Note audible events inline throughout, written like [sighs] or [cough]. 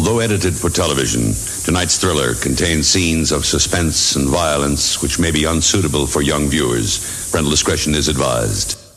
Although edited for television, tonight's thriller contains scenes of suspense and violence which may be unsuitable for young viewers. Parental discretion is advised.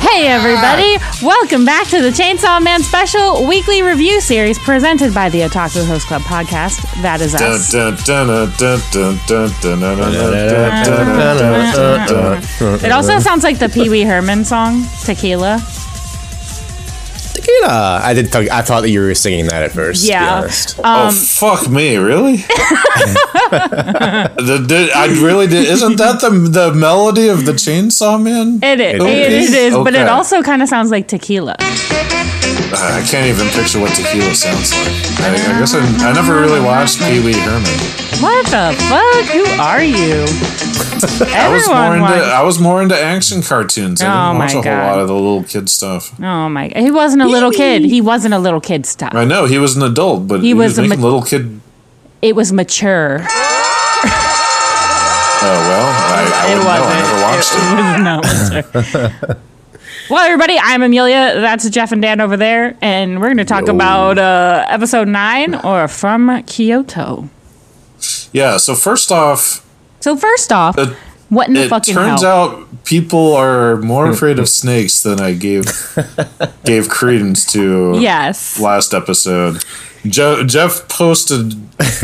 Hey, everybody! Welcome back to the Chainsaw Man Special Weekly Review Series presented by the Otaku Host Club podcast. That is us. It also sounds like the Pee Wee Herman song, Tequila. Tequila. I did. Th- I thought that you were singing that at first. Yeah. To be honest. Um, oh fuck me! Really? [laughs] the, did, I really did. Isn't that the the melody of the Chainsaw Man? It is. It, It it is? is, but it also kind of sounds like tequila. I can't even picture what tequila sounds like. I, I guess I, I never really watched Pee Wee Herman. What the fuck? Who are you? [laughs] I was more Everyone into wants. I was more into action cartoons. I Oh didn't watch my a God. whole lot of the little kid stuff. Oh my! He wasn't a little kid. He wasn't a little kid stuff. I know he was an adult, but He he, was was, a ma- little kid. It was mature. [laughs] Oh well, I, I It wouldn't know. I never watched it. It was not mature. [laughs] well, everybody, I'm Amelia. That's Jeff and Dan over there, and we're going to talk about uh, episode nine or from Kyoto. Yeah. So first off, So first off, it, what in the fucking it turns hell? out people are more afraid of snakes than I gave [laughs] gave credence to. yes. Last episode, Jo- Jeff posted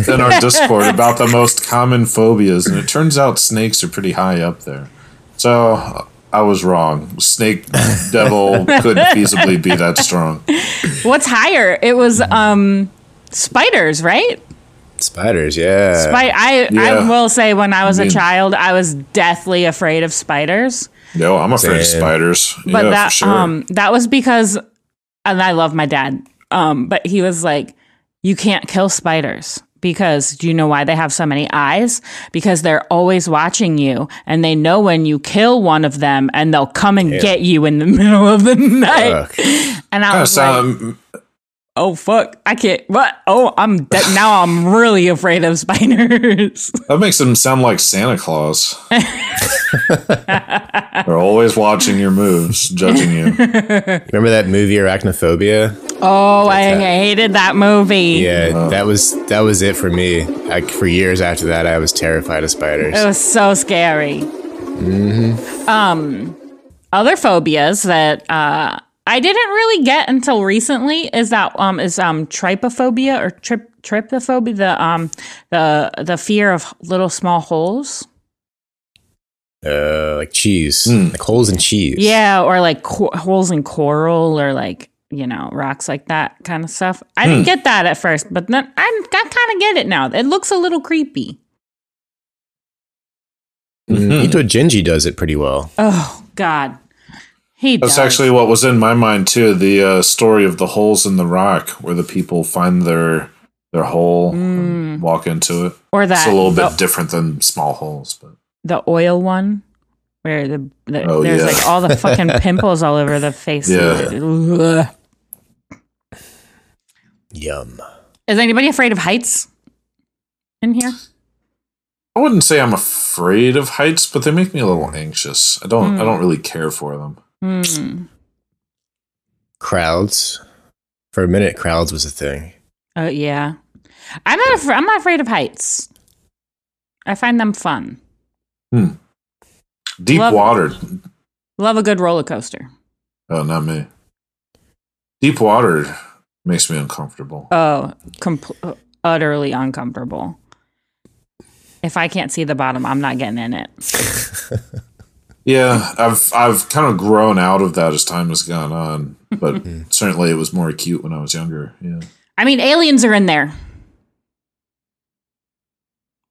in our Discord about the most common phobias, and it turns out snakes are pretty high up there. So I was wrong. Snake devil [laughs] couldn't feasibly be that strong. What's higher? It was um spiders, right? Spiders. Yeah. Spi- I I will say when I was I a mean- child, I was deathly afraid of spiders. No, I'm afraid of spiders. But yeah, that for sure. um that was because and I love my dad. Um but he was like you can't kill spiders because do you know why they have so many eyes? Because they're always watching you and they know when you kill one of them and they'll come and get you in the [laughs] middle of the night. And I was like, "Oh fuck, I can't what? Oh, I'm de- now I'm really afraid of spiders." [laughs] that makes them sound like Santa Claus. They're always watching your moves, judging you. Remember that movie Arachnophobia? oh, I hated that movie. Yeah, that was that was it for me. Like for years after that, I was terrified of spiders. It was so scary. Um, other phobias that uh, I didn't really get until recently is that um is um trypophobia or trip trypophobia the um the the fear of little small holes. Uh, like cheese, Hmm. like holes in cheese. Yeah, or like co- holes in coral or like you know rocks like that kind of stuff. I didn't get that at first, but then I, I kind of get it now. It looks a little creepy. Mm, Ito Junji does it pretty well. Oh God, he That's does. actually what was in my mind too. The uh, story of the holes in the rock, where the people find their their hole and walk into it. or that It's a little the- bit different than small holes, but the oil one where the, the Oh, there's yeah. like all the fucking [laughs] pimples all over the face. Yeah. [sighs] Yum. Is anybody afraid of heights in here? I wouldn't say I'm afraid of heights, but they make me a little anxious. I don't. I don't really care for them. Hmm. Crowds. For a minute, crowds was a thing. Oh yeah. I'm not. Afra- I'm not afraid of heights. I find them fun. Hmm. Deep Love- water. Love a good roller coaster. Oh, not me. Deep water makes me uncomfortable. Oh, compl- utterly uncomfortable. If I can't see the bottom, I'm not getting in it. [laughs] Yeah, I've I've kind of grown out of that as time has gone on, but [laughs] hmm. certainly it was more acute when I was younger. Yeah. I mean, aliens are in there.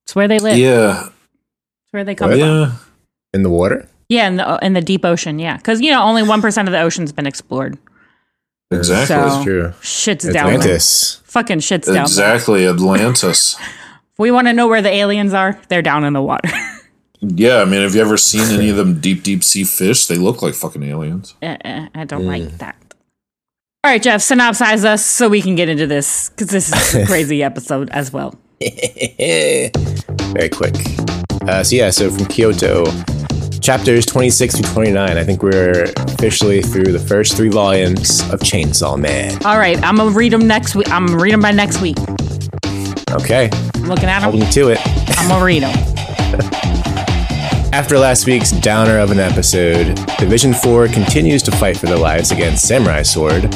It's where they live. Yeah. It's where they come What? from. Yeah. In the water? Yeah, in the in the deep ocean. Yeah, because you know only one percent of the ocean's been explored. Exactly. So- That's true. Shit's down. Atlantis. Fucking shit's down. Exactly. Atlantis. [laughs] If we want to know where the aliens are, they're down in the water. [laughs] yeah, I mean, have you ever seen any of them deep, deep sea fish? They look like fucking aliens. Eh, I don't like that. All right, Jeff, synopsize us so we can get into this because this is a [laughs] crazy episode as well. [laughs] Very quick. Uh, so yeah, so from Kyoto, chapters 26 to 29. I think we're officially through the first three volumes of Chainsaw Man. All right, I'm gonna read them next week. I'm gonna read them by next week. Okay, Looking at them, hold me to it. I'm gonna read them. [laughs] After last week's downer of an episode, Division 4 continues to fight for their lives against Samurai Sword.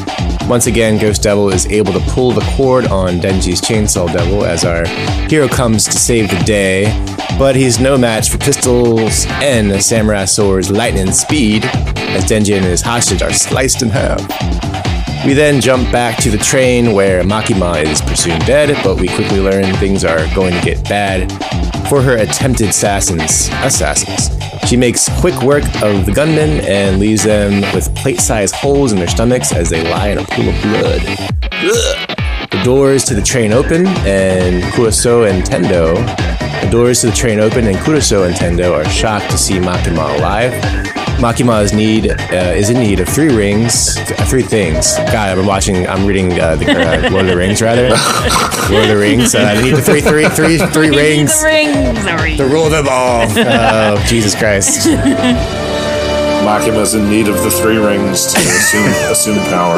Once again, Ghost Devil is able to pull the cord on Denji's Chainsaw Devil as our hero comes to save the day, but he's no match for Pistol's and Samurai Sword's lightning speed as Denji and his hostage are sliced in half. We then jump back to the train where Makima is presumed dead, but we quickly learn things are going to get bad for her attempted assassins. Assassins. She makes quick work of the gunmen and leaves them with plate-sized holes in their stomachs as they lie in a pool of blood. Ugh. The doors to the train open, and Kurose and Tendo. The doors to the train open, and Kurose and Tendo are shocked to see Makima alive. Makima is need uh, is in need of three rings, uh, three things. God, I'm watching. I'm reading uh, the uh, Lord of the Rings, rather. [laughs] Lord of the Rings. Uh, I need the three, three, three, three [laughs] rings. The rings. Sorry. The rule them all. [laughs] Oh, Jesus Christ. Makima's in need of the three rings to assume assume power.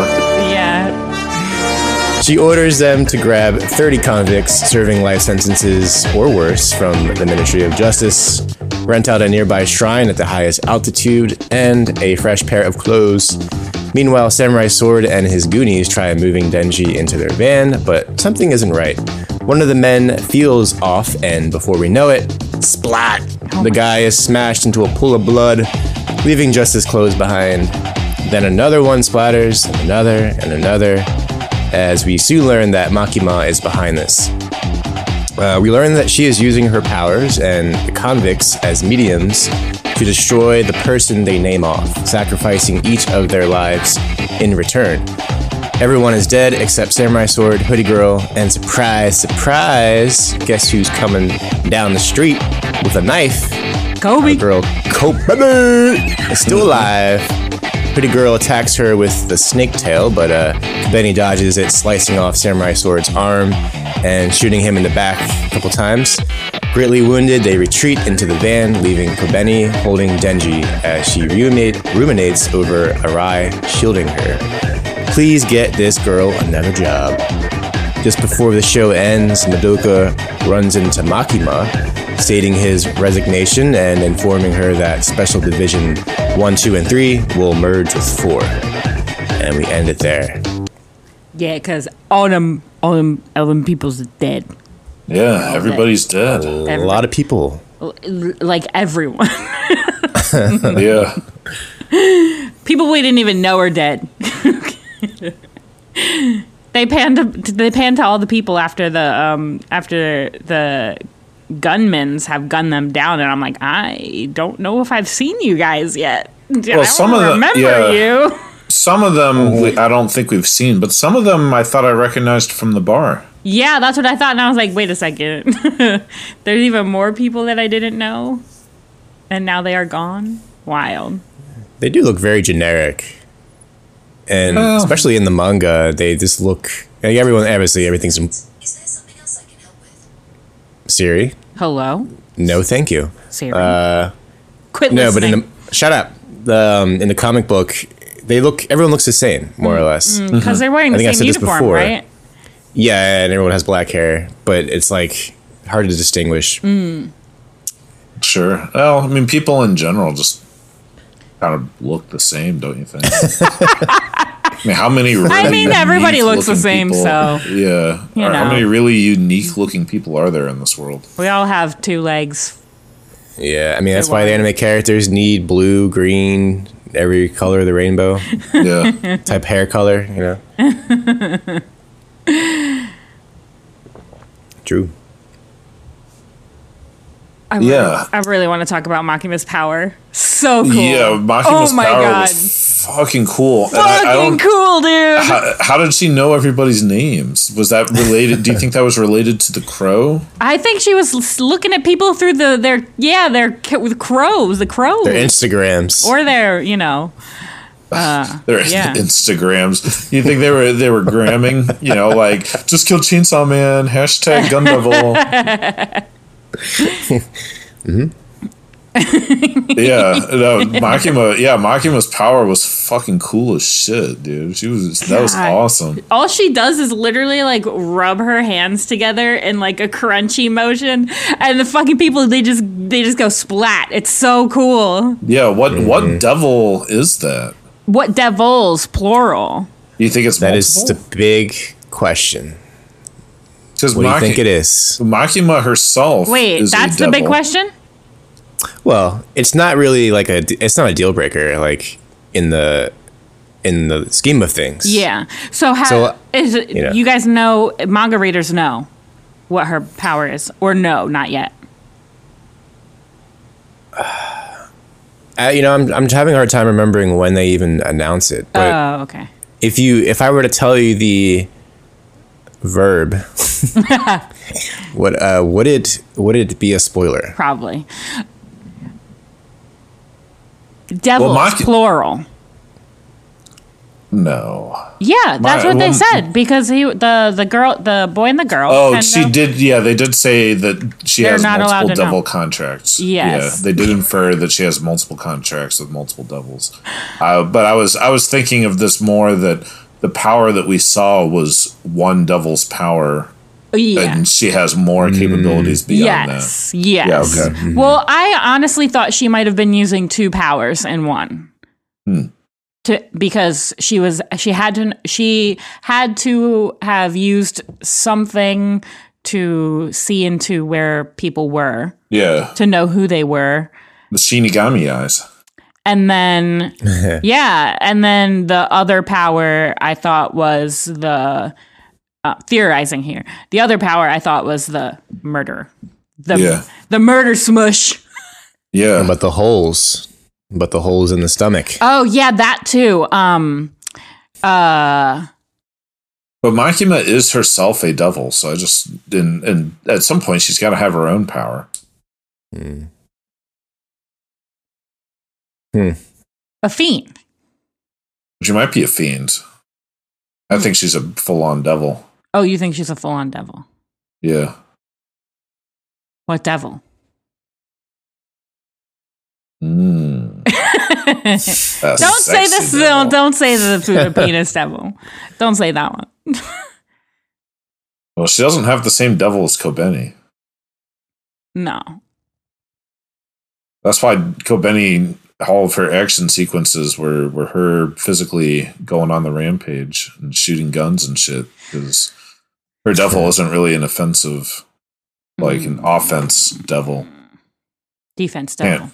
Yeah. She orders them to grab 30 convicts serving life sentences or worse from the Ministry of Justice, rent out a nearby shrine at the highest altitude, and a fresh pair of clothes. Meanwhile, Samurai Sword and his goonies try moving Denji into their van, but something isn't right. One of the men feels off, and before we know it, splat! The guy is smashed into a pool of blood, leaving just his clothes behind. Then another one splatters, and another, and another as we soon learn that Makima is behind this. Uh, we learn that she is using her powers and the convicts as mediums to destroy the person they name off, sacrificing each of their lives in return. Everyone is dead except Samurai Sword, Hoodie Girl, and surprise, surprise, guess who's coming down the street with a knife? Kobe. Girl, Kobe is still alive. Pretty girl attacks her with the snake tail, but uh, Benny dodges it, slicing off Samurai Sword's arm and shooting him in the back a couple times. Greatly wounded, they retreat into the van, leaving Kobeni holding Denji as she ruminate, ruminates over Arai shielding her. Please get this girl another job. Just before the show ends, Madoka runs into Makima, stating his resignation and informing her that Special Division 1, 2, and 3 will merge with 4. And we end it there. Yeah, because all them, all them, all them people's dead. Yeah, everybody's dead. A lot of people. Like everyone. [laughs] Yeah. People we didn't even know are dead. [laughs] they panned to, they panned to all the people after the um after the gunmen's have gunned them down and I'm like I don't know if I've seen you guys yet. I don't some of the- remember yeah. you. Some of them mhm. we, I don't think we've seen, but some of them I thought I recognized from the bar. Yeah, that's what I thought and I was like wait a second. [laughs] There's even more people that I didn't know and now they are gone. Wild. They do look very generic. And Oh. especially in the manga, they just look like everyone obviously everything's in Is there something else I can help with? Siri. Hello? No, thank you. Siri. Uh, Quit no, but in the shut up. The um, in the comic book, they look everyone looks the same more or less. because they're wearing I the think I same said this uniform, before. right? Yeah, and everyone has black hair, but it's like hard to distinguish. Mm. Sure. Well, I mean, people in general just kind of look the same, don't you think? [laughs] I mean, how many? Really I mean, everybody unique looks the looking same, people- so, yeah. you Or How many really unique looking people are there in this world? We all have two legs. Yeah, I mean that's why the anime characters need blue, green, every color of the rainbow [laughs] Yeah. [laughs] type hair color. You know. [laughs] True. I Yeah. Really, I really want to talk about Makima's power. So cool. Yeah, Makima's oh my power god. was fucking cool. And I- I Fucking cool, dude. How, how did she know everybody's names? Was that related? do you think that was related to the crow? I think she was looking at people through the their yeah their with crows, the crows, Their Instagrams. or their you know [sighs] uh, Their yeah. [laughs] Instagrams. You think they were they were gramming? You know, like just kill Chainsaw Man. Hashtag Gun Devil. [laughs] Mm-hmm. [laughs] yeah, no, Makima. Yeah, Makima's power was fucking cool as shit, dude. She was that was God. awesome. all she does is literally like rub her hands together in like a crunchy motion and the fucking people they just they just go splat it's so cool Yeah, what mm-hmm. what devil is that? what devils plural You think it's That is multiple? the big question. Because What do you think it is? Makima herself. wait is a that's the big question Well, it's not really like a. It's not a deal breaker. Like in the in the scheme of things. yeah so how So, is it, you know. you guys know manga readers know what her power is or no not yet [sighs] Uh, you know, I'm I'm having a hard time remembering when they even announce it. But oh okay if you if I were to tell you the verb, [laughs] what uh would it would it be a spoiler? probably devils Maki- plural No. Yeah, that's My- what they said because he the the girl the boy and the girl. Oh, she of- did. Yeah, they did say that she has not multiple devil know. contracts. Yes. yeah, they did infer that she has multiple contracts with multiple devils. Uh, but I was I was thinking of this more that the power that we saw was one devil's power, Yeah. and she has more capabilities beyond Yes. that. Yes. Yeah, okay. Well, I honestly thought she might have been using two powers in one. Hmm. To, because she was she had to she had to have used something to see into where people were Yeah, to know who they were the Shinigami eyes. And then [laughs] yeah and then the other power i thought was the uh, theorizing here the other power i thought was the murder the Yeah. the murder smush [laughs] Yeah, But the holes, but the holes in the stomach. oh yeah that too um uh but Makima is herself a devil, so I just and and at some point she's got to have her own power. Hmm. a fiend She might be a fiend. I think she's a full-on devil. oh you think she's a full-on devil Yeah. what devil [laughs] Mm. Don't say sexy this devil. don't, don't say the food [laughs] penis devil don't say that one [laughs] Well, she doesn't have the same devil as Kobeni. no That's why Kobeni, all of her action sequences were were her physically going on the rampage and shooting guns and shit. Because her devil isn't really an offensive, like an offense devil. defense Can't- devil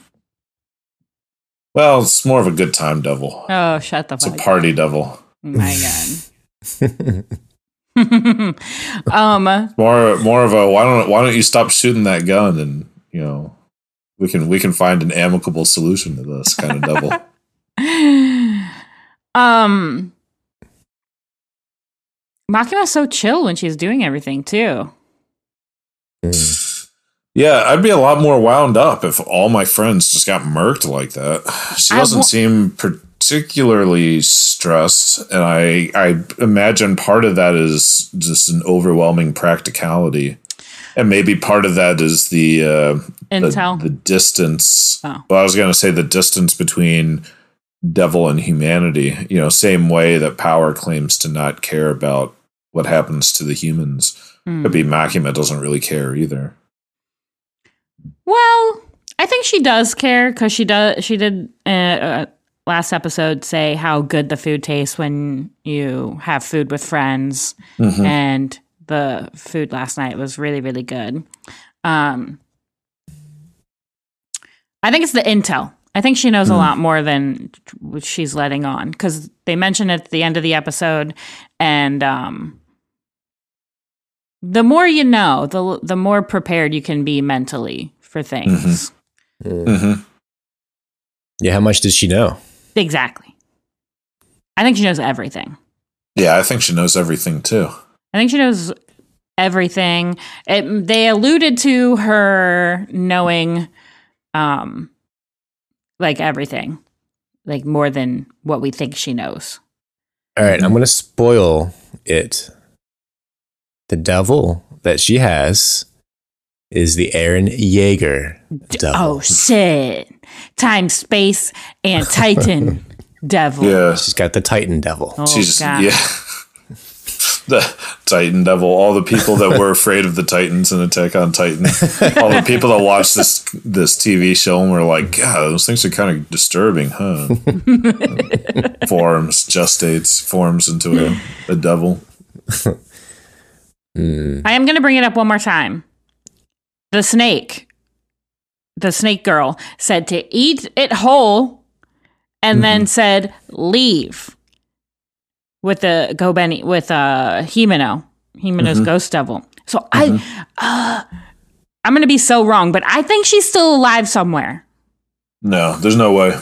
Well, it's more of a good time devil. oh shut the It's a fuck up. party devil. My God. [laughs] [laughs] um, More more of a why don't why don't you stop shooting that gun and you know we can we can find an amicable solution to this kind of devil. [laughs] um, Makima's so chill when she's doing everything too. Yeah, I'd be a lot more wound up if all my friends just got murked like that. She doesn't wa- seem particularly stressed, and I I imagine part of that is just an overwhelming practicality, and maybe part of that is the uh, the, Intel. the distance. Oh. Well, I was going to say the distance between devil and humanity. You know, same way that power claims to not care about what happens to the humans. Hmm. Could be Makima doesn't really care either. Well, I think she does care because she does. She did uh, uh, last episode say how good the food tastes when you have food with friends, Mhm. and the food last night was really really good. Um, I think it's the intel. I think she knows a lot more than she's letting on because they mention it at the end of the episode, and um, the more you know, the the more prepared you can be mentally for things. hmm Yeah, how much does she know? Exactly. I think she knows everything. Yeah, I think she knows everything too. I think she knows everything. It, they alluded to her knowing, um, like everything like more than what we think she knows. All right, I'm going to spoil it. The devil that she has is the Eren Yeager devil. Oh shit! Time, space, and Titan [laughs] devil. Yeah, She's got the Titan devil. Oh, she's God. yeah. [laughs] the Titan Devil. All the people that were afraid of the Titans and Attack on Titan. [laughs] all the people that watched this this TV show and were like, "God, those things are kind of disturbing, huh?" [laughs] forms, gestates, forms into a, a devil. Hmm. I am going to bring it up one more time. The snake, the snake girl, said to eat it whole and then mm-hmm. said leave with the go Benny with uh Himeno, Himeno's ghost devil. So I uh, I'm going to be so wrong, but I think she's still alive somewhere. No, there's no way.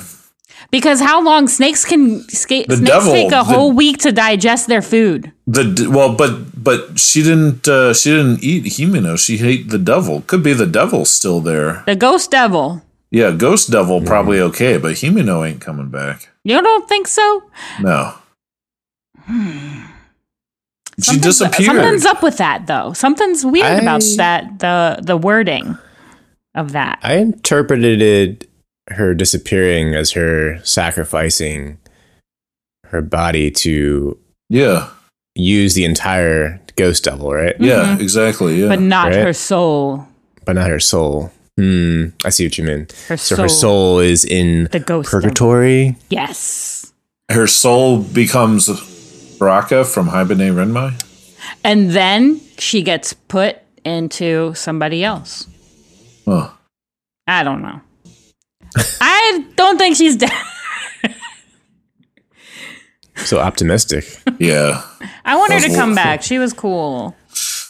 Because how long snakes can ska- The snakes devil, take a the- whole week to digest their food. The well, but but she didn't uh, she didn't eat Himeno. She ate the devil. Could be the devil still there. The ghost devil. Yeah, Ghost Devil probably okay, but Himeno ain't coming back. You don't think so? No. She Something's- disappeared. Something's up with that, though. Something's weird about that. The the wording of that. I interpreted her disappearing as her sacrificing her body to Yeah, use the entire ghost devil, right? yeah, exactly. Yeah, but not Right. her soul. But not her soul. Hmm, I see what you mean. Her So soul. her soul is in The ghost devil. purgatory. Yes. her soul becomes Baraka from Hibine Renmai. And then she gets put into somebody else. Huh. I don't know. I don't think she's dead. So optimistic. Yeah, I want her to come cool. back. She was cool.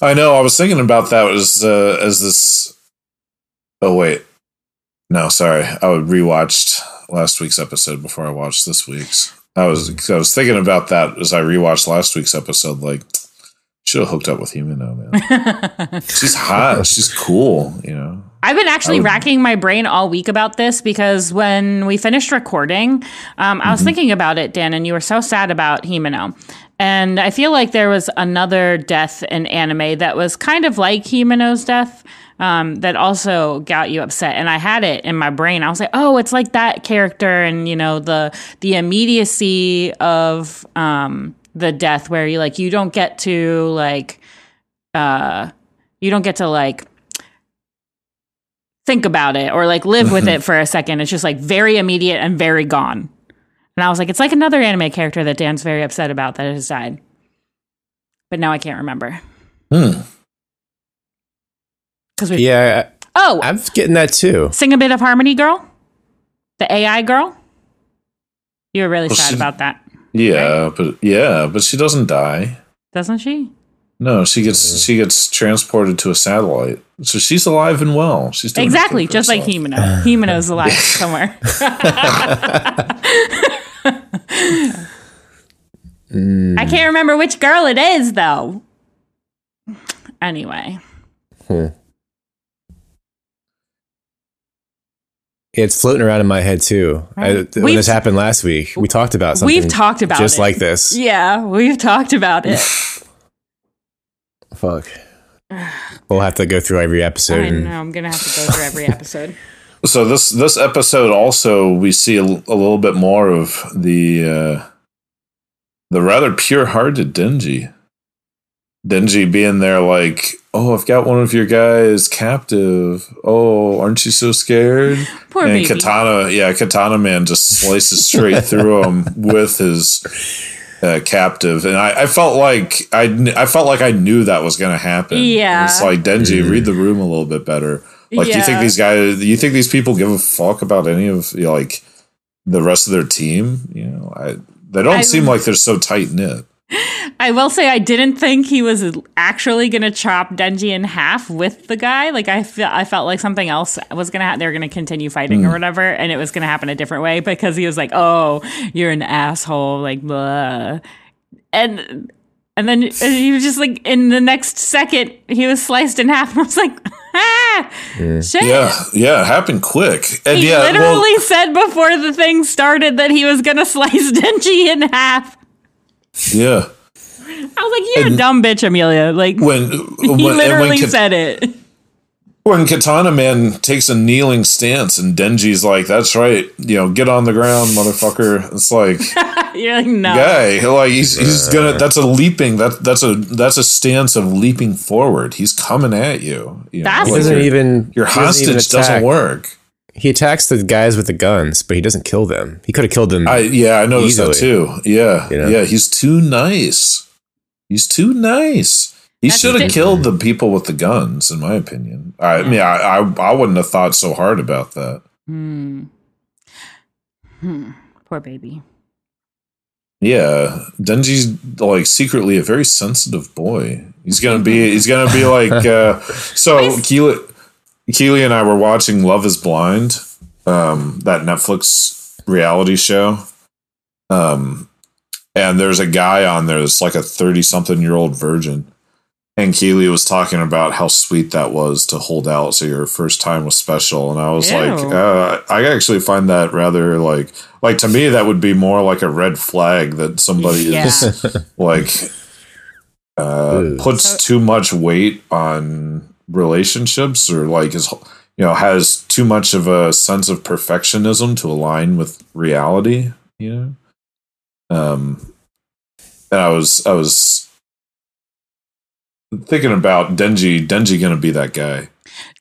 I know. I was thinking about that as uh, as this. Oh wait, no, sorry. I rewatched last week's episode before I watched this week's. I was I was thinking about that as I rewatched last week's episode. Like, should have hooked up with Himeno, man. [laughs] She's hot. She's cool. You know. I've been actually would- racking my brain all week about this because when we finished recording, um, I was thinking about it, Dan, and you were so sad about Himeno. And I feel like there was another death in anime that was kind of like Himeno's death um, that also got you upset. And I had it in my brain. I was like, oh, it's like that character, and you know the the immediacy of um, the death, where you like you don't get to like uh, you don't get to like think about it or like live with [laughs] it for a second. It's just like very immediate and very gone. And I was like, it's like another anime character that Dan's very upset about that has died. But now I can't remember. Hmm. Because we Yeah, Oh, I- I'm getting that too. sing a bit of harmony girl? The AI girl? You were really Well, sad she- about that, Yeah, but yeah, but she doesn't die. doesn't she? No, she gets she gets transported to a satellite, so she's alive and well. She's doing Exactly, okay for just like herself. Himeno. Himeno's alive [laughs] somewhere. [laughs] [laughs] I can't remember which girl it is though. Anyway, hmm. It's floating around in my head too. I, when this happened last week, we talked about something. we've talked about just it. like this. Yeah, we've talked about it. [laughs] Fuck. We'll have to go through every episode. I know. I'm gonna have to go through every [laughs] episode. So this this episode also we see a little bit more of the uh, the rather pure-hearted Denji. Denji being there like, "Oh, I've got one of your guys captive. Oh, aren't you so scared?" [laughs] Poor and baby. Katana, yeah, Katana Man just slices straight [laughs] through him with his uh, captive, and I, I felt like I, I felt like I knew that was going to happen. Yeah. it's like Denji, read the room a little bit better. Like, do you think these guys? Do you think these people give a fuck about any of you know, like the rest of their team? You know, I they don't I- seem like they're so tight knit. [laughs] I will say I didn't think he was actually gonna chop Denji in half with the guy. Like I felt I felt like something else was gonna happen. They were gonna continue fighting or hmm. whatever, and it was gonna happen a different way because he was like, "Oh, you're an asshole," like blah, and and then he was just like in the next second he was sliced in half, and [laughs] I was like, Shit. Yeah, yeah, it happened quick. And He yeah, literally well, said before the thing started that he was gonna [laughs] slice Denji in half. yeah. I was like, "You're a dumb bitch, Amelia." Like When [laughs] he when, and when, literally Ka- said it. When Katana Man takes a kneeling stance and Denji's like, "That's right, you know, get on the ground, motherfucker." It's like, [laughs] You're like, no. guy, like he's he's gonna. That's a leaping. That that's a that's a stance of leaping forward. He's coming at you. you know, That's- He like doesn't even your he doesn't hostage doesn't work. He attacks the guys with the guns, but he doesn't kill them. He could have killed them. I yeah, I noticed that too. Yeah, You know? yeah, he's too nice. He's too nice. He should have killed the people with the guns, in my opinion. I mean, I, I I wouldn't have thought so hard about that. Hmm. Hmm. Poor baby. Yeah, Denji's like secretly a very sensitive boy. He's gonna be. [laughs] He's gonna be like. Uh, so Keely, Keely and I were watching Love Is Blind, um, that Netflix reality show. Um, and there's a guy on there that's like a thirty-something-year-old virgin, and Keely was talking about how sweet that was to hold out, so your first time was special. And I was like, uh, I actually find that rather like, like to me that would be more like a red flag that somebody Yeah. is [laughs] like uh, Ooh. puts too much weight on relationships or like is you know has too much of a sense of perfectionism to align with reality you know um and i was i was thinking about denji denji gonna be that guy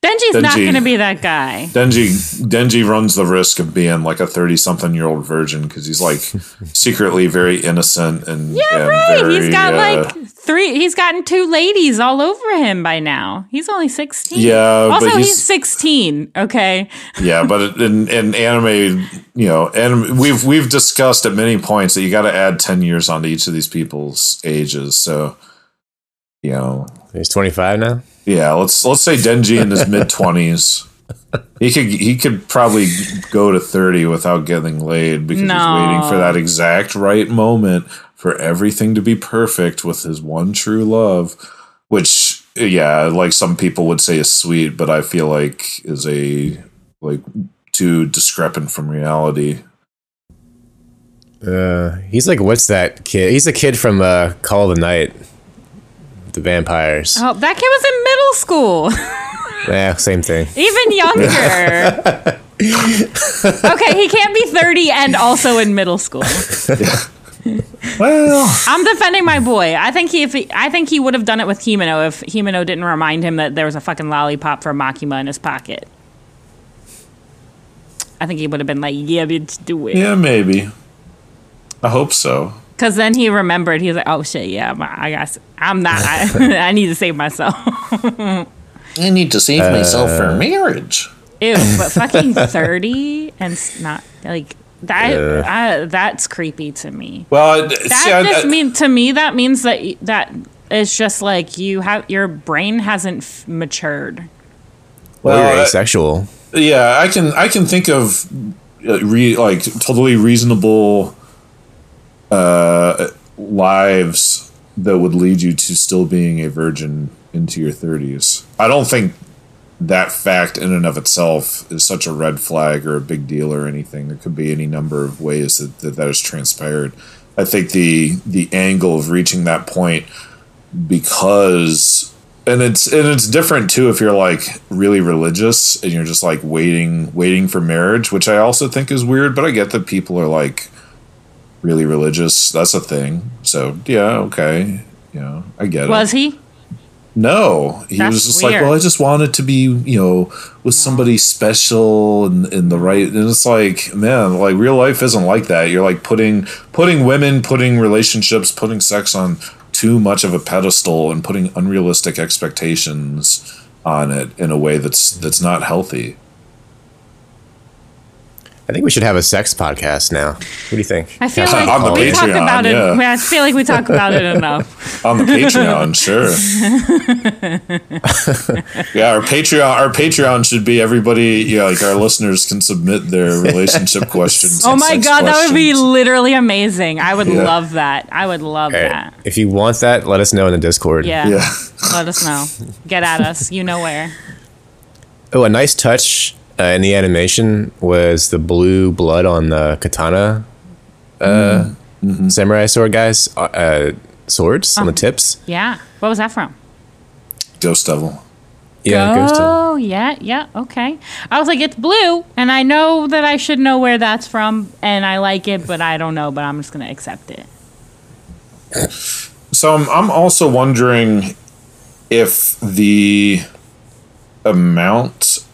Denji's not Denji. going to be that guy. denji denji runs the risk of being like a 30 something year old virgin because he's like [laughs] secretly very innocent and Yeah, and right. he's very, got uh, like three. He's gotten two ladies all over him by now. He's only sixteen. Yeah, Also, but he's, he's- sixteen. Okay. [laughs] Yeah, but in, in anime, you know, and we've we've discussed at many points that you got to add ten years onto each of these people's ages. So, you know, He's 25 now. yeah, let's let's say Denji in his mid twenties. He could he could probably go to thirty without getting laid because No. he's waiting for that exact right moment for everything to be perfect with his one true love, which yeah, like some people would say is sweet, but I feel like is a like too discrepant from reality. Uh, he's like, what's that kid? He's a kid from uh, Call of the Night, the vampires. Oh, that kid was in middle school. [laughs] Yeah, same thing. Even younger. [laughs] okay, he can't be 30 and also in middle school. [laughs] Well, I'm defending my boy. I think he, if he, I think he would have done it with Himeno if Himeno didn't remind him that there was a fucking lollipop from Makima in his pocket. I think he would have been like, "Yeah, bitch, do it." yeah, maybe. I hope so. Because then he remembered. He was like, "Oh shit, yeah, I'm- I got. I'm not. I, [laughs] I need to save myself." [laughs] I need to save myself for marriage. Ew, but [laughs] fucking thirty and not like that. I, that's creepy to me. Well, That see, just I- mean to me that means that y- that it's just like you have your brain hasn't f- matured. Well, Well, you're uh, asexual. yeah, I can I can think of uh, re, like totally reasonable uh, lives that would lead you to still being a virgin into your 30s. I don't think that fact in and of itself is such a red flag or a big deal or anything. There could be any number of ways that that, that has transpired. I think the the angle of reaching that point because and it's and it's different too if you're like really religious and you're just like waiting waiting for marriage which i also think is weird but i get that people are like really religious. That's a thing. So yeah okay. You know i get Was it. Was he? no. He That's was just weird. like well i just wanted to be you know with somebody oh. special and in the right and it's like man like real life isn't like that. You're like putting putting women putting relationships putting sex on too much of a pedestal and putting unrealistic expectations on it in a way that's that's not healthy I think we should have a sex podcast now. What do you think? I feel [laughs] On like the we talk Patreon, about yeah. it. I feel like we talk about it enough. [laughs] on the patreon sure [laughs] yeah our patreon our patreon should be everybody yeah like our listeners can submit their relationship questions Oh my sex god, that would be literally amazing. I would Yeah. love that. I would love All right. that. If you want that, let us know in the Discord. Yeah. yeah Let us know. Get at us. You know where. Oh, a nice touch uh, in the animation was the blue blood on the katana uh, samurai sword guys uh, uh, swords on the tips. Yeah. What was that from? Ghost Devil. Yeah, Ghost Devil. Oh, yeah, yeah, okay. I was like, it's blue, and I know that I should know where that's from, and I like it, but I don't know, but I'm just gonna accept it. So I'm, I'm also wondering if the amount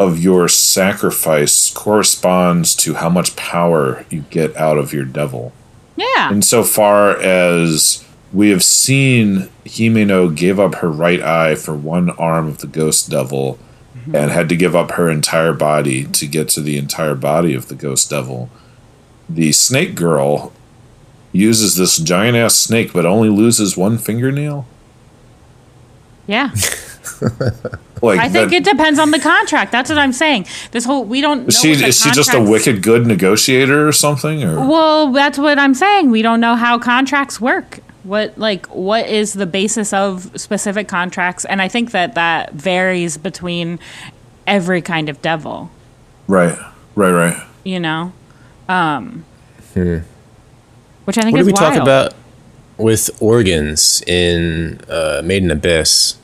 of your sacrifice corresponds to how much power you get out of your devil. Yeah. Insofar as we have seen Himeno give up her right eye for one arm of the ghost devil mm-hmm. and had to give up her entire body to get to the entire body of the ghost devil. The snake girl uses this giant ass snake but only loses one fingernail. Yeah. [laughs] Like I think that- it depends on the contract. That's what I'm saying. This whole we don't. is know she what the is she just a wicked good negotiator or something or Well, that's what I'm saying. We don't know how contracts work. What like what is the basis of specific contracts? And I think that that varies between every kind of devil. right right right You know, um, which I think What is did we talk about with organs in uh, Made in Abyss?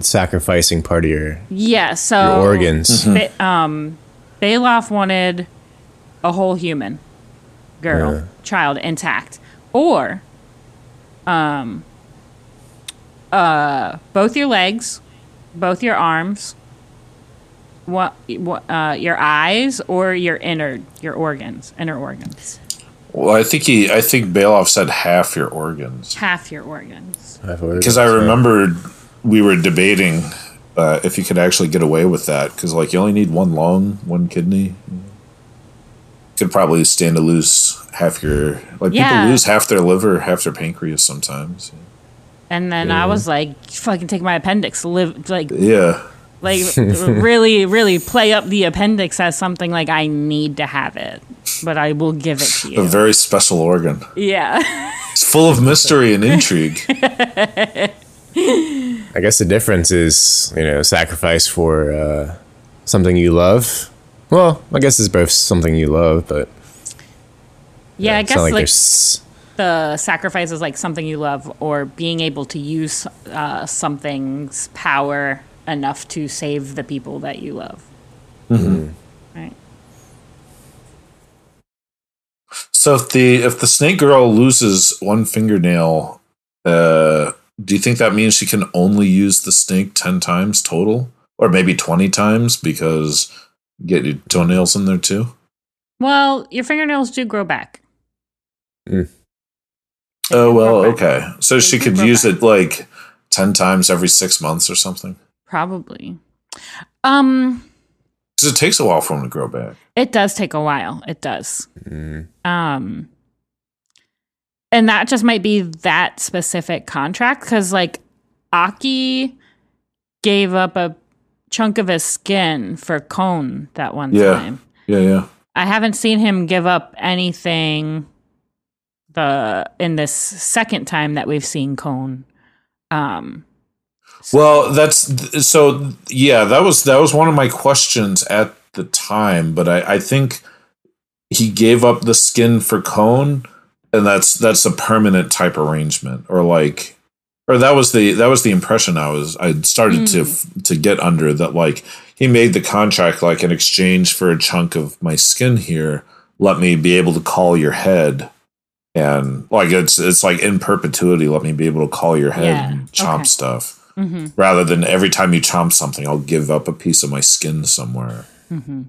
Sacrificing part of your, Yeah, so your organs. Ba- um, Belaf wanted a whole human girl, Yeah. child intact, or um, uh, both your legs, both your arms, what, what uh, your eyes, or your inner your organs, inner organs, well i think he i think belaf said half your organs half your organs. because i remembered we were debating uh, if you could actually get away with that because like you only need one lung one kidney. Could probably stand to lose half your like Yeah. people lose half their liver half their pancreas sometimes. And then I was like, "Fucking take my appendix, live like yeah. like [laughs] really really play up the appendix as something like i need to have it but i will give it to you." a very special organ. Yeah. It's full of mystery and intrigue [laughs] I guess the difference is, you know, sacrifice for uh, something you love. Well, I guess it's both something you love, but yeah i guess not like, there's- the sacrifice is like something you love or being able to use uh, something's power enough to save the people that you love. Right. So if the if the snake girl loses one fingernail, uh, do you think that means she can only use the snake ten times total, or maybe twenty times because you get your toenails in there too? well your fingernails do grow back Oh well, grow back. okay. So she could use back. it like ten times every six months or something. probably um Because it takes a while for them to grow back. It does take a while. It does. Um, and that just might be that specific contract because, like, Aki gave up a chunk of his skin for Kon that one Yeah. time. Yeah, yeah. I haven't seen him give up anything the in this second time that we've seen Kon. Um, Well, that's so. Yeah, that was that was one of my questions at the time, but I, I think he gave up the skin for Kon, and that's that's a permanent type arrangement, or like, or that was the that was the impression I was I started to to get under that like he made the contract like in exchange for a chunk of my skin here, let me be able to call your head. And like it's it's like in perpetuity, let me be able to call your head Yeah, and chomp okay. stuff mhm, rather than every time you chomp something, I'll give up a piece of my skin somewhere. mhm.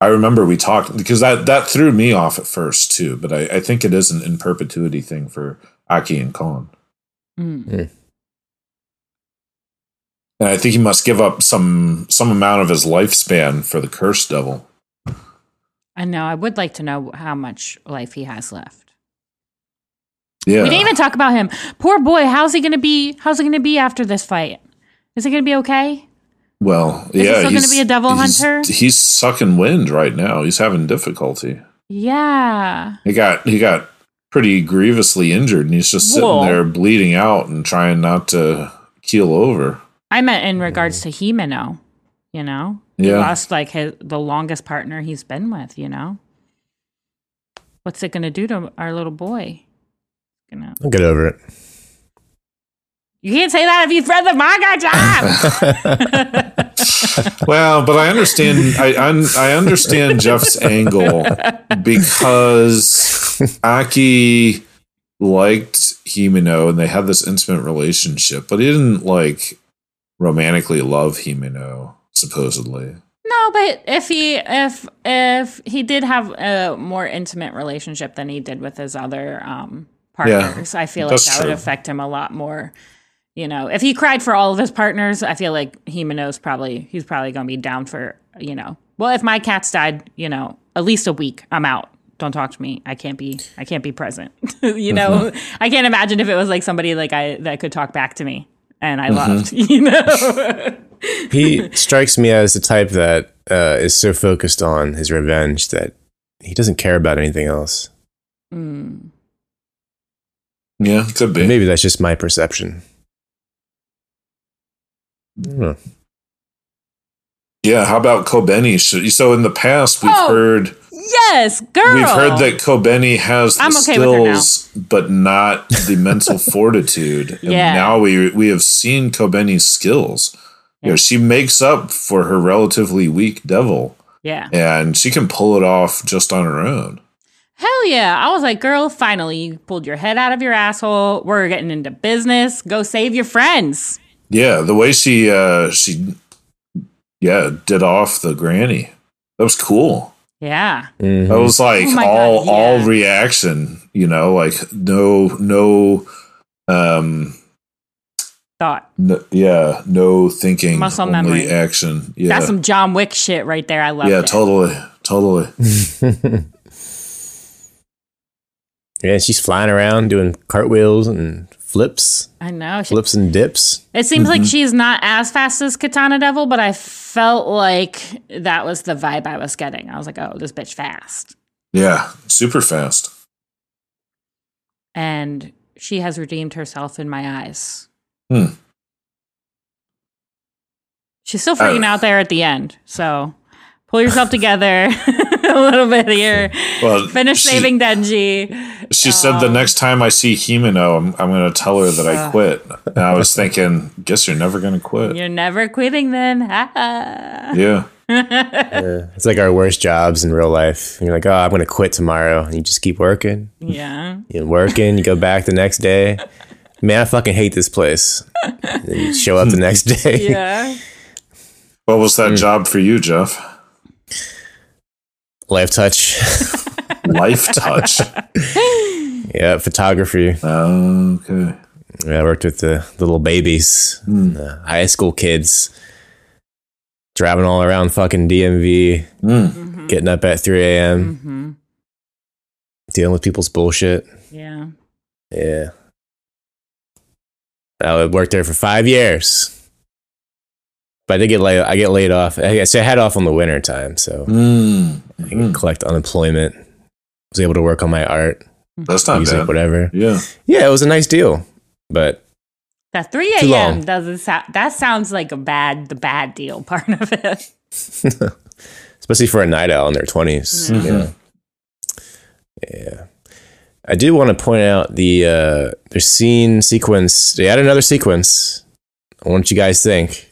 I remember we talked because that that threw me off at first too, but I, I think it is an in perpetuity thing for Aki and Kon. Mm. And I think he must give up some some amount of his lifespan for the curse devil. I know. I would like to know how much life he has left. Yeah. We didn't even talk about him. Poor boy. How's he gonna be? How's he gonna be after this fight? Is he gonna be okay? Well, he yeah. still gonna he's- be a devil he's- hunter? He's sucking wind right now. He's having difficulty. Yeah. He got he got pretty grievously injured and he's just sitting Whoa. there bleeding out and trying not to keel over. I meant in regards to Himeno. You know, he Yeah. lost like his, the longest partner he's been with. You know, what's it going to do to our little boy? Gonna I'll get over it. You can't say that if you've read the manga, John. [laughs] Well, but I understand. I un, I understand Jeff's angle because Aki liked Himeno and they had this intimate relationship, but he didn't like romantically love Himeno. Supposedly, no, but if he if if he did have a more intimate relationship than he did with his other um, partners, I feel like that's that would affect him a lot more. You know, if he cried for all of his partners, I feel like Himeno's probably he's probably going to be down for you know. Well, if my cats died, you know, at least a week, I'm out. Don't talk to me. I can't be. I can't be present. [laughs] you know, I can't imagine if it was like somebody like I that could talk back to me and I loved. [laughs] You know. [laughs] He strikes me as the type that uh, is so focused on his revenge that he doesn't care about anything else. Mm. yeah, could be. Maybe that's just my perception. I. Yeah, how about Kobeni? Should- So in the past, we've Oh, heard Yes, girl. we've heard that Kobeni has the I'm okay with her now. skills, but not the mental [laughs] fortitude. And Yeah. now we we have seen Kobeni's skills. You know, she makes up for her relatively weak devil, Yeah. and she can pull it off just on her own. Hell yeah. I was like, girl, finally, you pulled your head out of your asshole. We're getting into business. Go save your friends. Yeah, the way she uh she yeah did off the granny that was cool. Yeah. Mhm. That was like Oh all God, all reaction, you know, like no no um Thought. no, yeah, no thinking, Muscle only memory. action. Yeah. That's some John Wick shit right there. I love yeah, it. Yeah, totally. Totally. [laughs] yeah, she's flying around doing cartwheels and flips, I know. She, flips and dips. it seems Mm-hmm. like she's not as fast as Katana Devil, but I felt like that was the vibe I was getting. I was like, oh, this bitch fast. Yeah, super fast. And she has redeemed herself in my eyes. Hmm. She's still freaking Uh, out there at the end. So pull yourself [laughs] together [laughs] a little bit here. Well, Finish she- saving Denji. She said the um, next time I see Himeno, I'm, I'm going to tell her that I quit. And I was thinking, guess you're never going to quit. You're never quitting then. Ha [laughs] ha. Yeah. Yeah. It's like our worst jobs in real life. You're like, oh, I'm going to quit tomorrow. And you just keep working. yeah. You're working, you go back the next day. Man, I fucking hate this place. And then you show up the next day. Yeah. What was that mm. job for you, Jeff? Lifetouch. [laughs] Lifetouch. yeah, photography. okay. Yeah, I worked with the, the little babies, the high school kids, driving all around fucking DMV, Mm. getting up at 3 a.m., hmm dealing with people's bullshit. Yeah. Yeah. I worked there for five years. But I did get laid. I get laid off. I, so I had off on the winter time, so Mm. I can collect unemployment. Was able to work on my art, That's not music, bad. whatever. Yeah. Yeah, it was a nice deal. But That three a.m. doesn't sound, that sounds like a bad, the bad deal [laughs] part of it. [laughs] especially for a night owl in their 20s, you know. Yeah. I do want to point out the uh their scene sequence. They had another sequence. What don't you guys think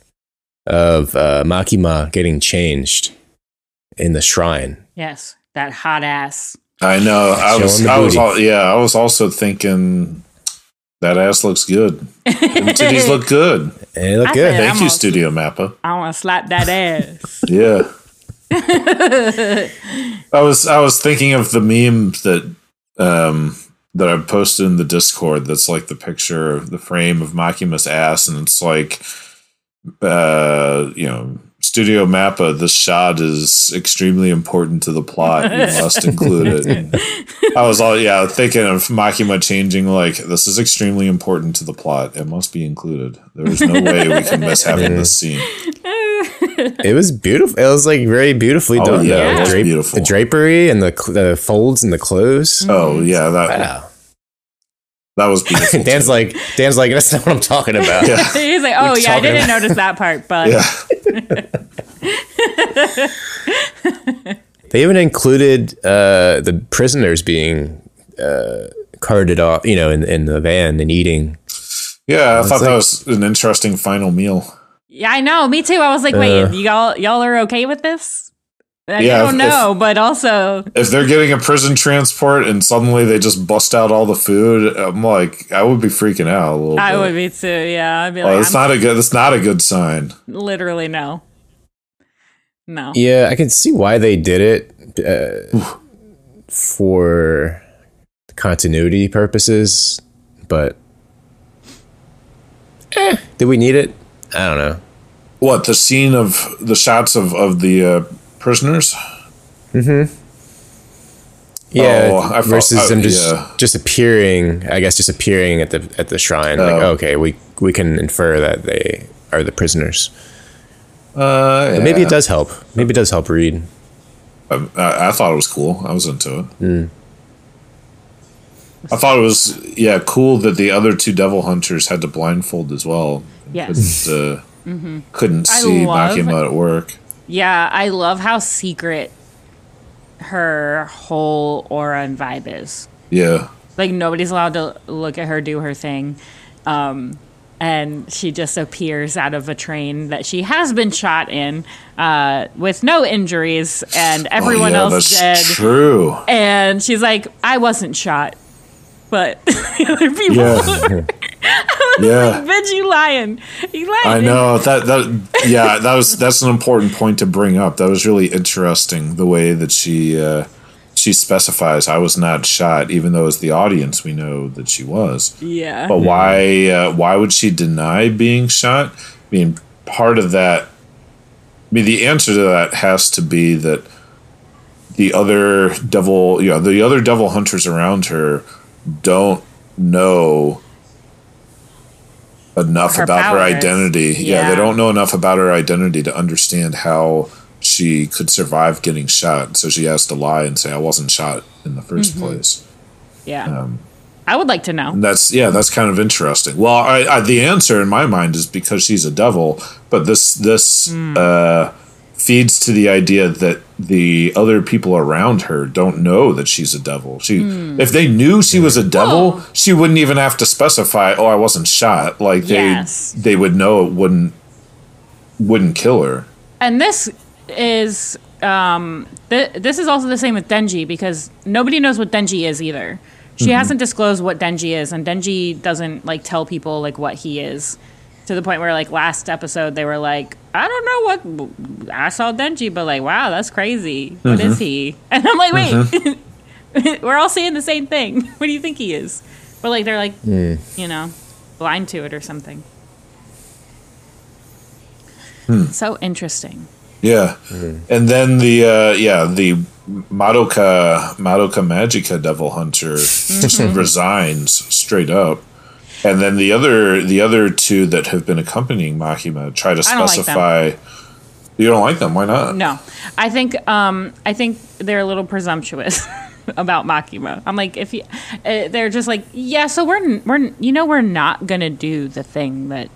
of uh, Makima getting changed in the shrine? Yes. That hot ass. I know. I Showing was, I was, all, yeah, I was also thinking that ass looks good. The titties look [laughs] good. And it looked I good. said- Thank you, almost- Studio Mappa. I want to slap that ass. [laughs] Yeah. [laughs] I was I was thinking of the meme that um that I posted in the Discord that's like the picture of the frame of Makima's ass and it's like uh you know Studio Mappa, this shot is extremely important to the plot. You [laughs] must include it. And I was all yeah, thinking of Makima changing like this is extremely important to the plot. It must be included. There's no way we can miss [laughs] having this scene. It was beautiful. It was like very beautifully Oh, done. yeah, it the, was beautiful. the drapery and the cl- the folds and the clothes. Oh yeah, that Wow. That was beautiful. Dan's too. like Dan's like that's not what I'm talking about. yeah. [laughs] He's like, oh, We're yeah, I didn't about- notice that part, but Yeah. [laughs] They even included uh, the prisoners being uh, carted off, you know, in, in the van and eating. Yeah, I thought that was an interesting final meal. Yeah, I know. Me too. I was like, wait, Uh. y'all y'all are okay with this? Like, Yeah, I don't if- know, but also If they're getting a prison transport and suddenly they just bust out all the food, I'm like, I would be freaking out a little I bit. would be too. Yeah, I'd be Well, like, it's I'm not a good. That's not a good sign. literally no, no. Yeah, I can see why they did it uh, for continuity purposes, but eh, did we need it? I don't know. What the scene of the shots of of the uh, prisoners? Yeah, Oh, I versus uh, them just yeah. just appearing. I guess just appearing at the at the shrine. Like, Oh. okay, we we can infer that they are the prisoners. Uh, But maybe it does help. Maybe it does help read. I, I thought it was cool. I was into it. Hmm. I thought it was yeah cool that the other two devil hunters had to blindfold as well. Yes. Couldn't, uh, couldn't see love- Makima at work. Yeah, I love how secret her whole aura and vibe is. Yeah. Like nobody's allowed to look at her do her thing. Um, and she just appears out of a train that she has been shot in uh, with no injuries, and everyone oh, yeah, else that's dead. True. And she's like, "I wasn't shot, but [laughs] the other people." Yeah. [laughs] [laughs] yeah. Bitch, you lying? You lying? I know that that yeah that was that's an important point to bring up. That was really interesting the way that she uh, she specifies I was not shot, even though as the audience we know that she was. Yeah. But why uh, why would she deny being shot? I mean, part of that. I mean, the answer to that has to be that the other devil, you know, the other devil hunters around her don't know enough Her about her identity. Yeah. Yeah. they don't know enough about her identity to understand how she could survive getting shot. So she has to lie and say, "I wasn't shot in the 1st Mm-hmm. place." yeah. um, I would like to know. That's yeah, that's kind of interesting. Well, I, I, the answer in my mind is because she's a devil, but this this uh, feeds to the idea that the other people around her don't know that she's a devil. She, if they knew she was a devil, Oh. she wouldn't even have to specify. Oh, I wasn't shot. Like they Yes. they would know it wouldn't wouldn't kill her. And this is um th- this is also the same with Denji because nobody knows what Denji is either. She Mm-hmm. hasn't disclosed what Denji is and Denji doesn't like tell people like what he is. To the point where like last episode they were like, I don't know what I saw Denji, but like, wow, that's crazy. What Mm-hmm. is he? [laughs] And I'm like, wait, [laughs] we're all saying the same thing. [laughs] What do you think he is? But like they're like, you know, blind to it or something. Hmm. So interesting. Yeah, and then the uh, yeah the Madoka Madoka Magica Devil Hunter just resigns straight up, and then the other the other two that have been accompanying Makima try to don't like specify. you don't like them? Why not? No, I think um, I think they're a little presumptuous [laughs] about Makima. I'm like, if you, uh, they're just like, yeah, so we're we're you know we're not gonna do the thing that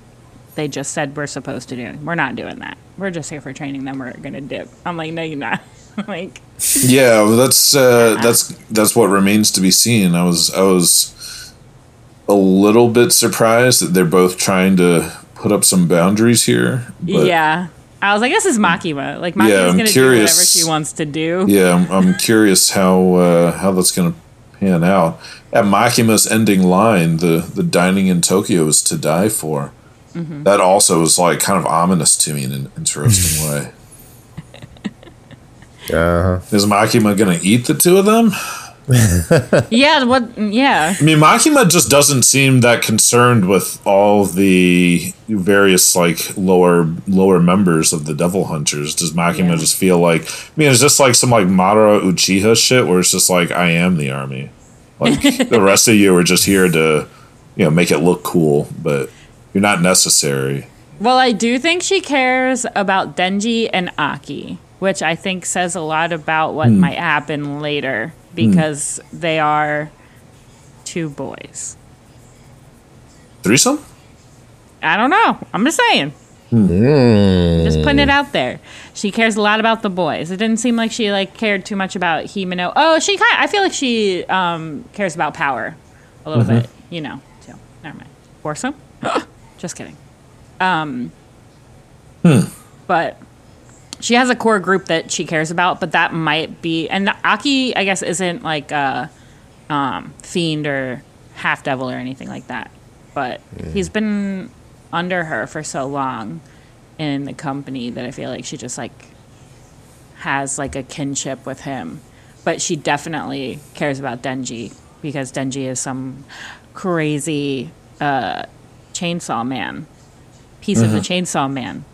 they just said we're supposed to do. We're not doing that. We're just here for training. Then we're gonna dip. I'm like, no, you're not. [laughs] like, Yeah, well, that's uh, that's that's what remains to be seen. I was I was a little bit surprised that they're both trying to put up some boundaries here. But yeah. I was like, this is Makima. Like Makima's Yeah, I'm gonna do curious. whatever she wants to do. Yeah, I'm, I'm [laughs] curious how uh, how that's going to pan out. At Makima's ending line, the the dining in Tokyo is to die for. Mm-hmm. That also was like kind of ominous to me in an interesting [laughs] way. Uh-huh. Is Makima going to eat the two of them? [laughs] Yeah. What? Yeah. I mean, Makima just doesn't seem that concerned with all the various like lower lower members of the Devil Hunters. Does Makima Yeah. just feel like? I mean, is this like some like Madara Uchiha shit, where it's just like I am the army, like [laughs] the rest of you are just here to, you know, make it look cool, but you're not necessary. Well, I do think she cares about Denji and Aki, which I think says a lot about what hmm. might happen later because they are two boys. Threesome? I don't know. I'm just saying. Mm. Just putting it out there. She cares a lot about the boys. It didn't seem like she like cared too much about Himeno. Oh, she kind. I feel like she um, cares about power a little bit. You know. So never mind. Foursome. [gasps] Just kidding. Um. But she has a core group that she cares about, but that might be and Aki, I guess, isn't like a um, fiend or half devil or anything like that. But he's been under her for so long in the company that I feel like she just like has like a kinship with him. But she definitely cares about Denji because Denji is some crazy uh, chainsaw man, piece of the chainsaw man.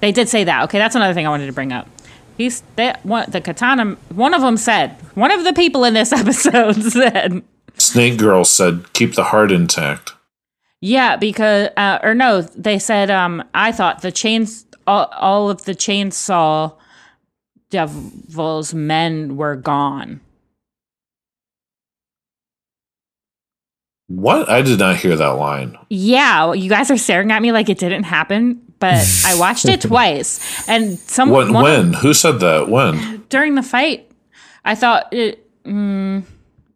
They did say that. Okay, that's another thing I wanted to bring up. He's they, one, the katana. One of them said. One of the people in this [laughs] episode said. Snake Girl said, "Keep the heart intact." Yeah, because uh, or no, they said um I thought the chains all, all of the chainsaw devil's men were gone. What? I did not hear that line. Yeah, you guys are staring at me like it didn't happen, but I [laughs] watched it twice and some When? one- When? Who said that? When? during the fight, I thought it. Mm,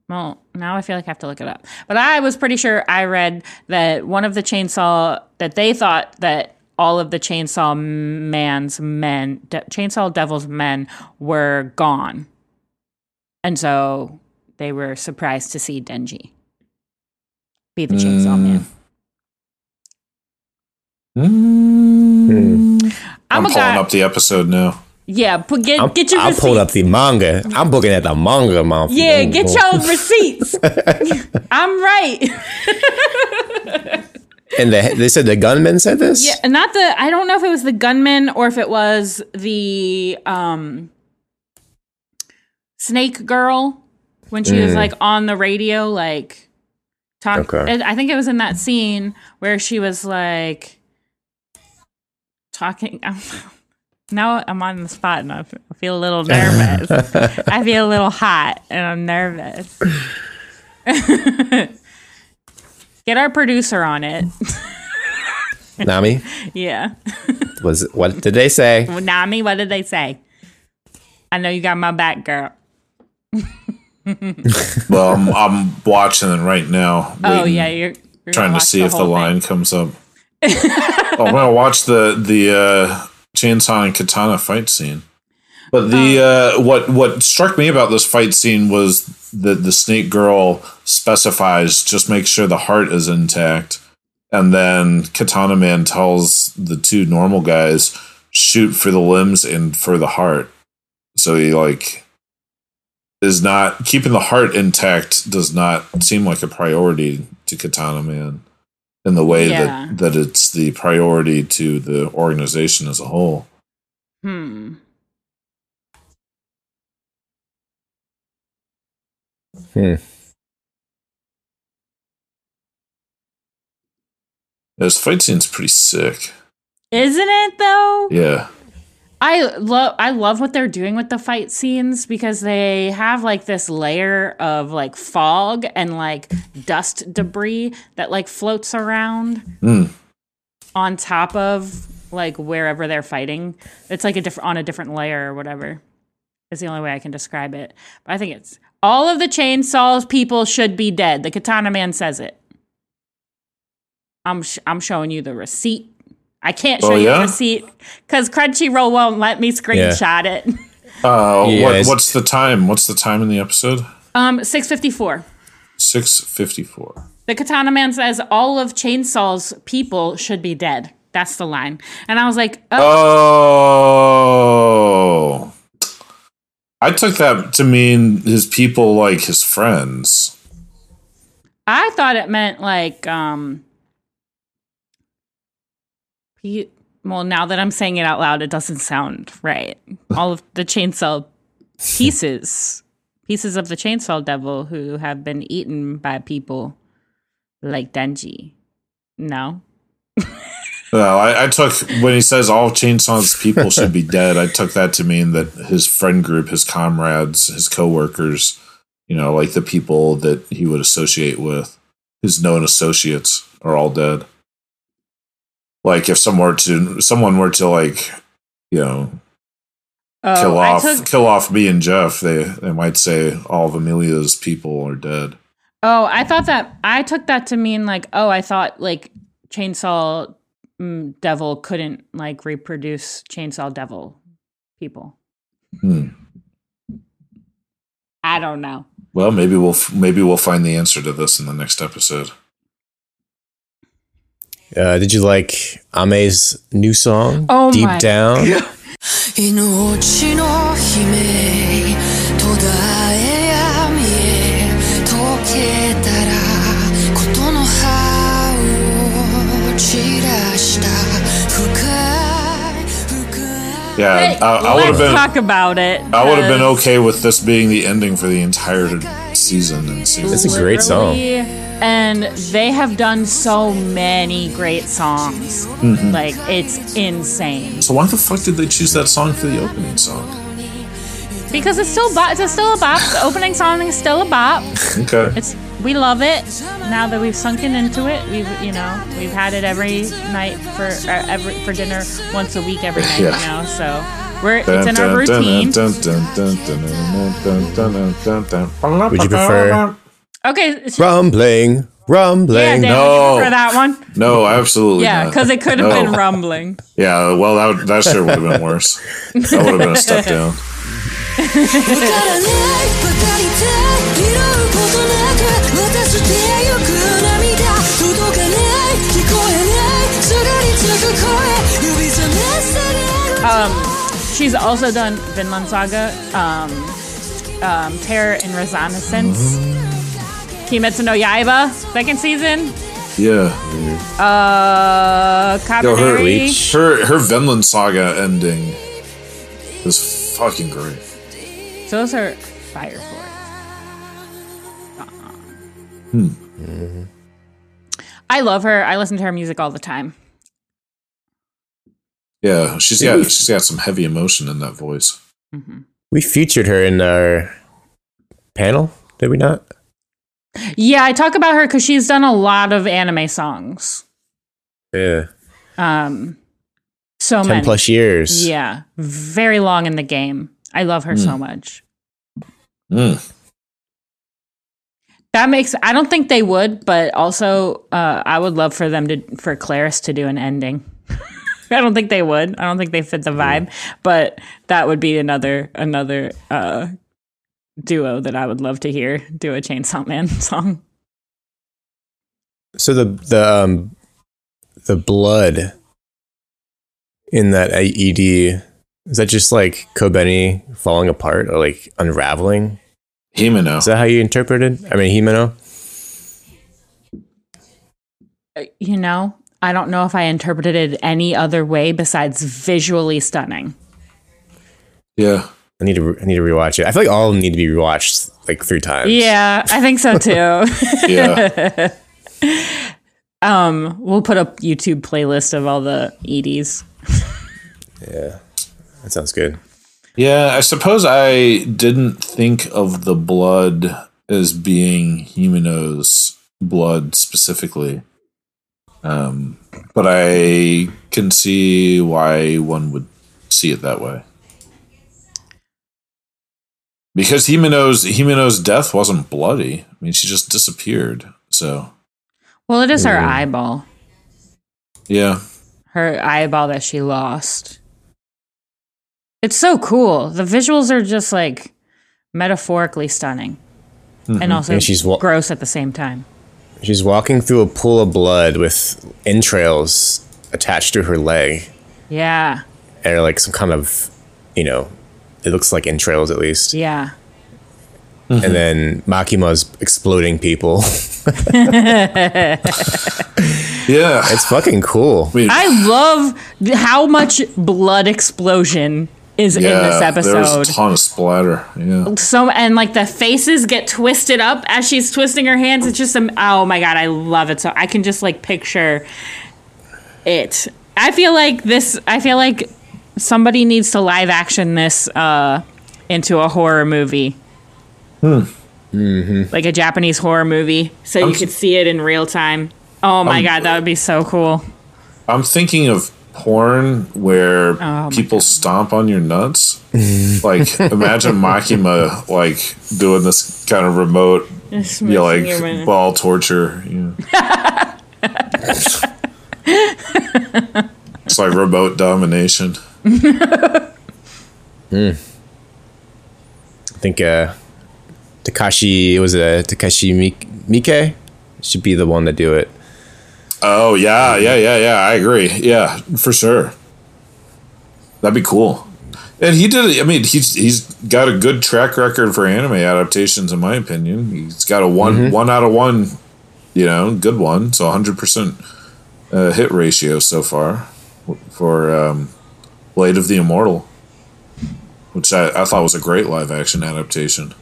well, now I feel like I have to look it up. But I was pretty sure I read that one of the chainsaw that they thought that all of the chainsaw man's men, de- chainsaw devil's men, were gone, and so they were surprised to see Denji be the chainsaw man. I'm, I'm, pulling guy. up the episode now. yeah, put, get I'm, get your I receipt. pulled up the manga. I'm looking at the manga, man. Yeah, get your [laughs] receipts. I'm right. And the, they said the gunman said this. Yeah, not the. I don't know if it was the gunman or if it was the um, snake girl when she was like on the radio, like talk. Okay. I think it was in that scene where she was like talking. I'm, [laughs] now I'm on the spot and I feel a little nervous. [laughs] I feel a little hot and I'm nervous. [laughs] Get our producer on it. Nami yeah. was what did they say? Nami, what did they say? I know you got my back, girl. Well, I'm, I'm watching it right now. Oh yeah, you're, you're trying to watch see if the whole thing. line comes up. Oh, I'm gonna watch the the uh, chainsaw and katana fight scene. But the Oh. uh, what what struck me about this fight scene was that the snake girl specifies just make sure the heart is intact, and then Katana Man tells the two normal guys shoot for the limbs and for the heart. So he like is not keeping the heart intact does not seem like a priority to Katana Man in the way Yeah. that that it's the priority to the organization as a whole. Hmm. Hmm. This fight scene's pretty sick. Isn't it though? Yeah. I love I love what they're doing with the fight scenes because they have like this layer of like fog and like dust debris that like floats around Mm. on top of like wherever they're fighting. It's like a different on a different layer or whatever. Is the only way I can describe it. But I think it's all of the chainsaws people should be dead. The Katana Man says it. I'm sh- I'm showing you the receipt. I can't show Oh, you yeah? the receipt because Crunchyroll won't let me screenshot it. [laughs] Uh, Yeah, what, what's the time? What's the time in the episode? Um, six fifty four. Six fifty four. The Katana Man says all of Chainsaw's people should be dead. That's the line, and I was like, oh, Oh, I took that to mean his people, like his friends. I thought it meant like um. He, well, now that I'm saying it out loud, it doesn't sound right. All of the chainsaw pieces, pieces of the chainsaw devil who have been eaten by people like Denji. No. No, I, I took when he says all Chainsaw's people should be dead. I took that to mean that his friend group, his comrades, his coworkers, you know, like the people that he would associate with, his known associates, are all dead. Like if someone were to someone were to like, you know, Oh, kill I off took, kill off me and Jeff, they they might say all of Amelia's people are dead. oh, I thought that I took that to mean like, oh, I thought like Chainsaw mm, Devil couldn't like reproduce Chainsaw Devil people. Hmm. I don't know. Well, maybe we'll maybe we'll find the answer to this in the next episode. Uh, did you like Aimer's new song? Oh Deep my Down. Yeah. 命の悲鳴途絶え闇へ溶けたらことの葉を散らした深い深い Yeah, I, I would have been. talk about it. I would have been okay with this being the ending for the entire season and season. It's a great song. literally and they have done so many great songs. Mm-hmm. Like it's insane So why the fuck did they choose that song for the opening song? because it's still bop. It's still a bop. The opening song is still a bop. Okay. It's we love it. Now that we've sunken into it, we've you know we've had it every night for uh, every for dinner once a week every night. Yeah. You know, so we're it's in our routine. Would you prefer- Okay. Rumbling, rumbling. Yeah, no. for that one. No, absolutely. Yeah, because it could have no. been rumbling. Yeah, well, that, that sure would have been worse. That would have been a step [laughs] down. um, she's also done Vinland Saga, um, um, Terror in Resonance. Mm-hmm. Kimetsu no Yaiba, second season, Yeah. uh, Yo, her, Kabaneri. her, her Vinland Saga ending is fucking great. So those are fire for it. I love her. I listen to her music all the time. Yeah, she's got she's got some heavy emotion in that voice. We featured her in our panel, did we not? Yeah, I talk about her because she's done a lot of anime songs. Yeah. Um, so 10 many. plus years. Yeah, very long in the game. I love her so much. Mm. That makes I don't think they would, but also uh, I would love for them to for Claris to do an ending. [laughs] I don't think they would. I don't think they fit the vibe, but that would be another another uh, duo that I would love to hear do a Chainsaw Man [laughs] song. So the the um the blood in that AED is that just like Kobeni falling apart or like unraveling? Himeno. Is that how you interpret it? I mean, Himeno. Uh, You know, I don't know if I interpreted it any other way besides visually stunning. Yeah. I need to re- I need to rewatch it. I feel like all of them need to be rewatched like three times. Yeah, I think so too. [laughs] Yeah. [laughs] um, we'll put a YouTube playlist of all the EDs. [laughs] yeah, that sounds good. Yeah, I suppose I didn't think of the blood as being Himeno's blood specifically. Um, but I can see why one would see it that way. Because Himeno's Himeno's death wasn't bloody. I mean, she just disappeared. So, Well, it is her eyeball. yeah. her eyeball that she lost. It's so cool. The visuals are just like metaphorically stunning and mm-hmm. also And she's wa- gross at the same time. She's walking through a pool of blood with entrails attached to her leg, Yeah. or like some kind of, you know, it looks like entrails at least. Yeah. And then Makima's exploding people. [laughs] Yeah. it's fucking cool. I love how much blood explosion is in this yeah, There was episode. a ton of splatter. Yeah. so and like the faces get twisted up as she's twisting her hands. It's just um, oh my god, I love it. So I can just like picture it. I feel like this. I feel like somebody needs to live action this uh, into a horror movie. Like a Japanese horror movie, so you I'm- could see it in real time. Oh my Um, god, that would be so cool. I'm thinking of porn where Oh, my people stomp on your nuts. [laughs] like imagine Makima like doing this kind of remote, you know, like ball torture. You know. [laughs] it's like remote domination. [laughs] I think uh, Takashi was a Takashi Mik- Miike should be the one to do it. Oh yeah, yeah, yeah, yeah. I agree. Yeah, for sure. That'd be cool. And he did. I mean, he's he's got a good track record for anime adaptations, in my opinion. He's got a one one out of one, you know, good one. So hundred percent uh, hit ratio so far for um, Blade of the Immortal, which I, I thought was a great live action adaptation.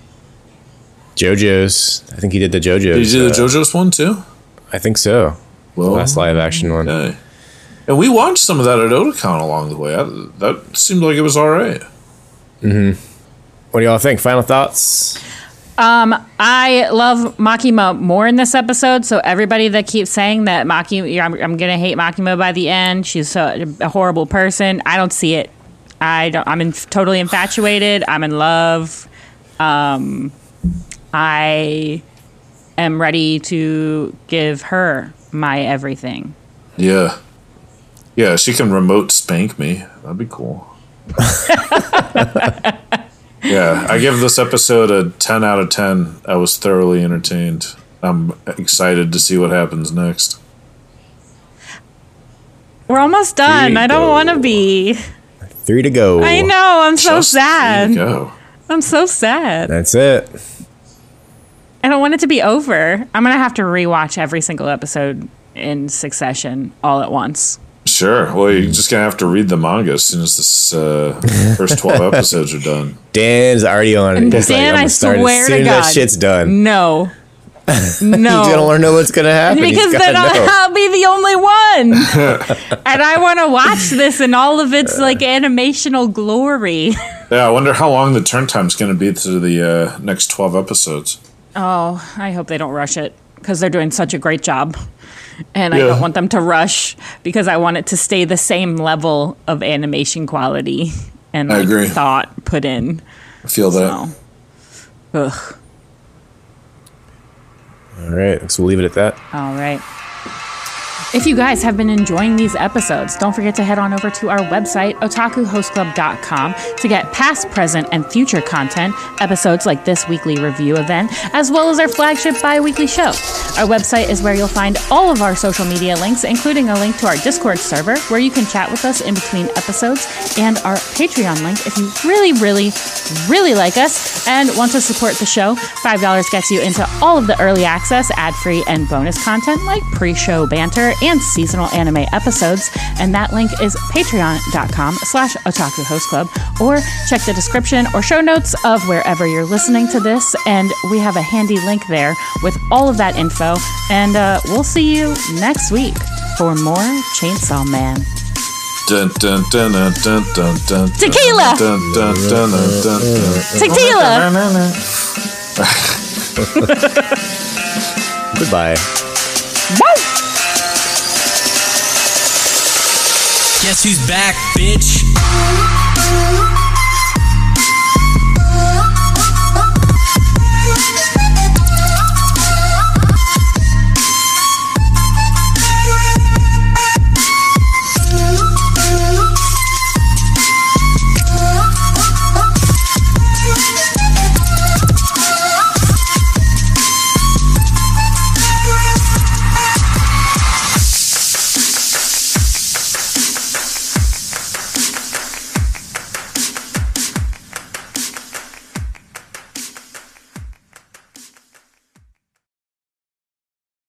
JoJo's. I think he did the JoJo's. Did you do the uh, JoJo's one too? I think so. Well, Last live action one. Okay. And we watched some of that at Otakon along the way. I, that seemed like it was all right. What do y'all think? Final thoughts? I love Makima more in this episode. So everybody that keeps saying that Maki, I'm, I'm gonna hate Makima by the end. She's so, a horrible person. I don't see it. I don't. I'm in, totally infatuated. I'm in love. Um, I am ready to give her my everything. Yeah. Yeah, she can remote spank me. That'd be cool. [laughs] [laughs] yeah, I give this episode a 10 out of 10. I was thoroughly entertained. I'm excited to see what happens next. We're almost done. I don't want to be. Three to go. I know. I'm so Just there sad. you go. I'm so sad. That's it. I don't want it to be over. I'm gonna have to rewatch every single episode in succession all at once. Sure. Well, you're just going to have to read the manga as soon as this uh, first 12 [laughs] episodes are done. Dan's already on it. He's Dan, like, I'm I gonna start swear as to soon as that God. shit's done. No. [laughs] No, you don't No. want to know what's gonna happen. Because then I'll. I'll be the only one. [laughs] and I want to watch this in all of its like animational glory. Yeah, I wonder how long the turn time's going to be to the uh, next 12 episodes. Oh, I hope they don't rush it because they're doing such a great job. And I don't want them to rush because I want it to stay the same level of animation quality and I like, agree. thought put in. I feel that. So, ugh. All right, so we'll leave it at that. All right. If you guys have been enjoying these episodes, don't forget to head on over to our website, otakuhostclub.com, to get past, present, and future content, episodes like this weekly review event, as well as our flagship bi weekly show. Our website is where you'll find all of our social media links, including a link to our Discord server, where you can chat with us in between episodes, and our Patreon link if you really, really, really like us and want to support the show. $5 gets you into all of the early access, ad-free, and bonus content like pre-show banter and seasonal anime episodes. And that link is patreon.com slash otaku host club or check the description or show notes of wherever you're listening to this. And we have a handy link there with all of that info. And uh, we'll see you next week for more Chainsaw Man. Dun, dun, dun, dun, dun, dun, dun, Tequila! Tequila! Goodbye. Guess who's back, bitch?